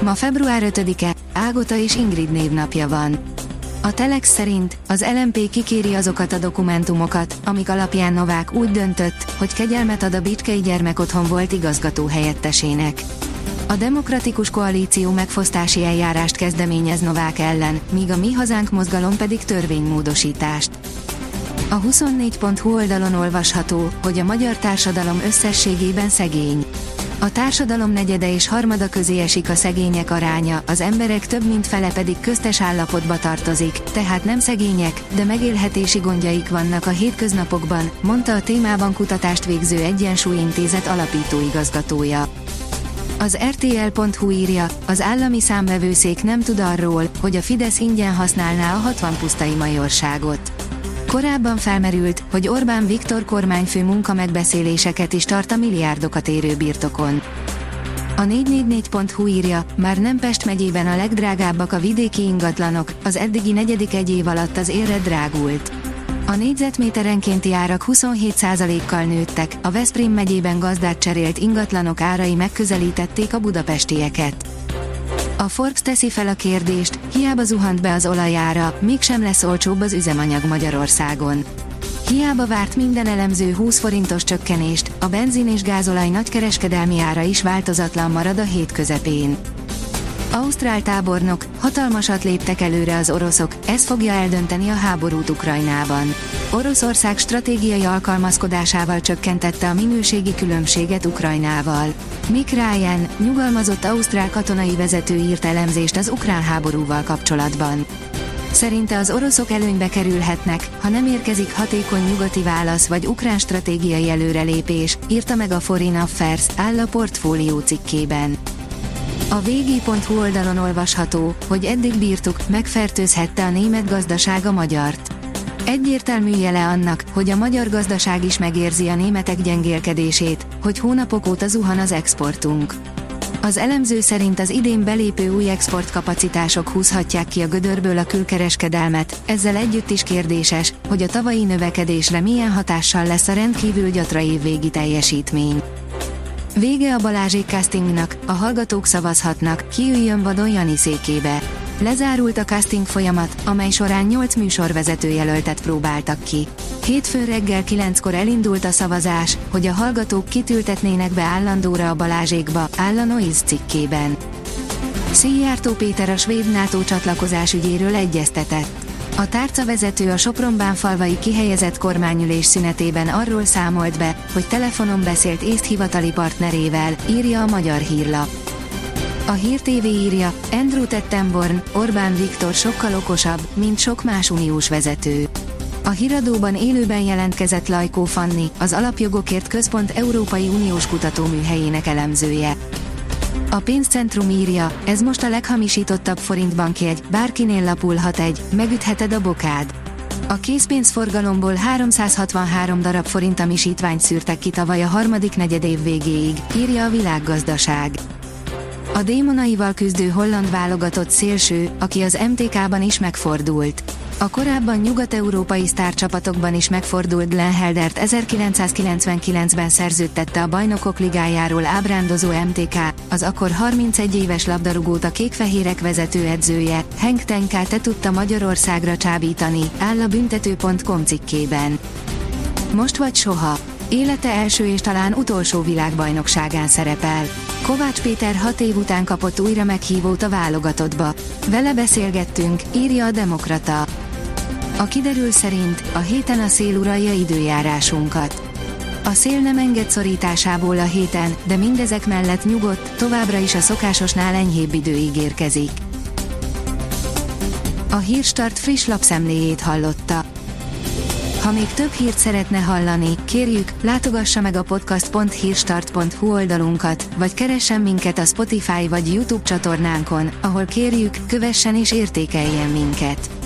Ma február 5-e, Ágota és Ingrid névnapja van. A Telex szerint az LMP kikéri azokat a dokumentumokat, amik alapján Novák úgy döntött, hogy kegyelmet ad a Bicskei Gyermekotthon volt igazgató helyettesének. A Demokratikus Koalíció megfosztási eljárást kezdeményez Novák ellen, míg a Mi Hazánk mozgalom pedig törvénymódosítást. A 24.hu oldalon olvasható, hogy a magyar társadalom összességében szegény. A társadalom negyede és harmada közé esik a szegények aránya, az emberek több mint fele pedig köztes állapotba tartozik, tehát nem szegények, de megélhetési gondjaik vannak a hétköznapokban, mondta a témában kutatást végző Egyensúlyintézet alapítóigazgatója. Az RTL.hu írja, az állami számvevőszék nem tud arról, hogy a Fidesz ingyen használná a 60 pusztai majorságot. Korábban felmerült, hogy Orbán Viktor kormányfő munkamegbeszéléseket is tart a milliárdokat érő birtokon. A 444.hu írja, már nem Pest megyében a legdrágábbak a vidéki ingatlanok, az eddigi negyedik egy év alatt az érre drágult. A négyzetméterenkénti árak 27%-kal nőttek, a Veszprém megyében gazdát cserélt ingatlanok árai megközelítették a budapestieket. A Forbes teszi fel a kérdést, hiába zuhant be az olajára, mégsem lesz olcsóbb az üzemanyag Magyarországon. Hiába várt minden elemző 20 forintos csökkenést, a benzin és gázolaj nagykereskedelmi ára is változatlan marad a hét közepén. Ausztrál tábornok, hatalmasat léptek előre az oroszok, ez fogja eldönteni a háborút Ukrajnában. Oroszország stratégiai alkalmazkodásával csökkentette a minőségi különbséget Ukrajnával. Mick Ryan, nyugalmazott ausztrál katonai vezető írt elemzést az ukrán háborúval kapcsolatban. Szerinte az oroszok előnybe kerülhetnek, ha nem érkezik hatékony nyugati válasz vagy ukrán stratégiai előrelépés, írta meg a Foreign Affairs, áll a portfólió cikkében. A vg.hu oldalon olvasható, hogy eddig bírtuk, megfertőzhette a német gazdaság a magyart. Egyértelmű jele annak, hogy a magyar gazdaság is megérzi a németek gyengélkedését, hogy hónapok óta zuhan az exportunk. Az elemző szerint az idén belépő új exportkapacitások húzhatják ki a gödörből a külkereskedelmet, ezzel együtt is kérdéses, hogy a tavalyi növekedésre milyen hatással lesz a rendkívül gyatra évvégi teljesítmény. Vége a Balázsék castingnak, a hallgatók szavazhatnak, ki üljön Vadon Jani székébe. Lezárult a casting folyamat, amely során 8 műsorvezető jelöltet próbáltak ki. Hétfőn reggel 9-kor elindult a szavazás, hogy a hallgatók kitültetnének be állandóra a Balázsékba, áll a Noiz cikkében. Szijjártó Péter a svéd NATO csatlakozás ügyéről egyeztetett. A tárcavezető a Sopronbán-falvai kihelyezett kormányülés szünetében arról számolt be, hogy telefonon beszélt észt hivatali partnerével, írja a magyar hírlap. A Hír TV írja, Andrew Tettenborn, Orbán Viktor sokkal okosabb, mint sok más uniós vezető. A híradóban élőben jelentkezett Lajkó Fanni, az Alapjogokért Központ Európai Uniós Kutatóműhelyének elemzője. A pénzcentrum írja, ez most a leghamisítottabb forintbankjegy, bárkinél lapulhat egy, megütheted a bokád. A készpénzforgalomból 363 darab forint amisítványt szűrtek ki tavaly a harmadik negyedév végéig, írja a világgazdaság. A démonaival küzdő holland válogatott szélső, aki az MTK-ban is megfordult. A korábban nyugat-európai sztárcsapatokban is megfordult Glenn Heldert 1999-ben szerződtette a Bajnokok Ligájáról ábrándozó MTK, az akkor 31 éves labdarúgót a kékfehérek vezetőedzője, Henk te tudta Magyarországra csábítani, áll a büntető.com cikkében. Most vagy soha. Élete első és talán utolsó világbajnokságán szerepel. Kovács Péter hat év után kapott újra meghívót a válogatottba. Vele beszélgettünk, írja a Demokrata. A kiderül szerint a héten a szél uralja időjárásunkat. A szél nem enged szorításából a héten, de mindezek mellett nyugodt, továbbra is a szokásosnál enyhébb idő ígérkezik. A Hírstart friss lapszemléjét hallotta. Ha még több hírt szeretne hallani, kérjük, látogassa meg a podcast.hírstart.hu oldalunkat, vagy keressen minket a Spotify vagy YouTube csatornánkon, ahol kérjük, kövessen és értékeljen minket.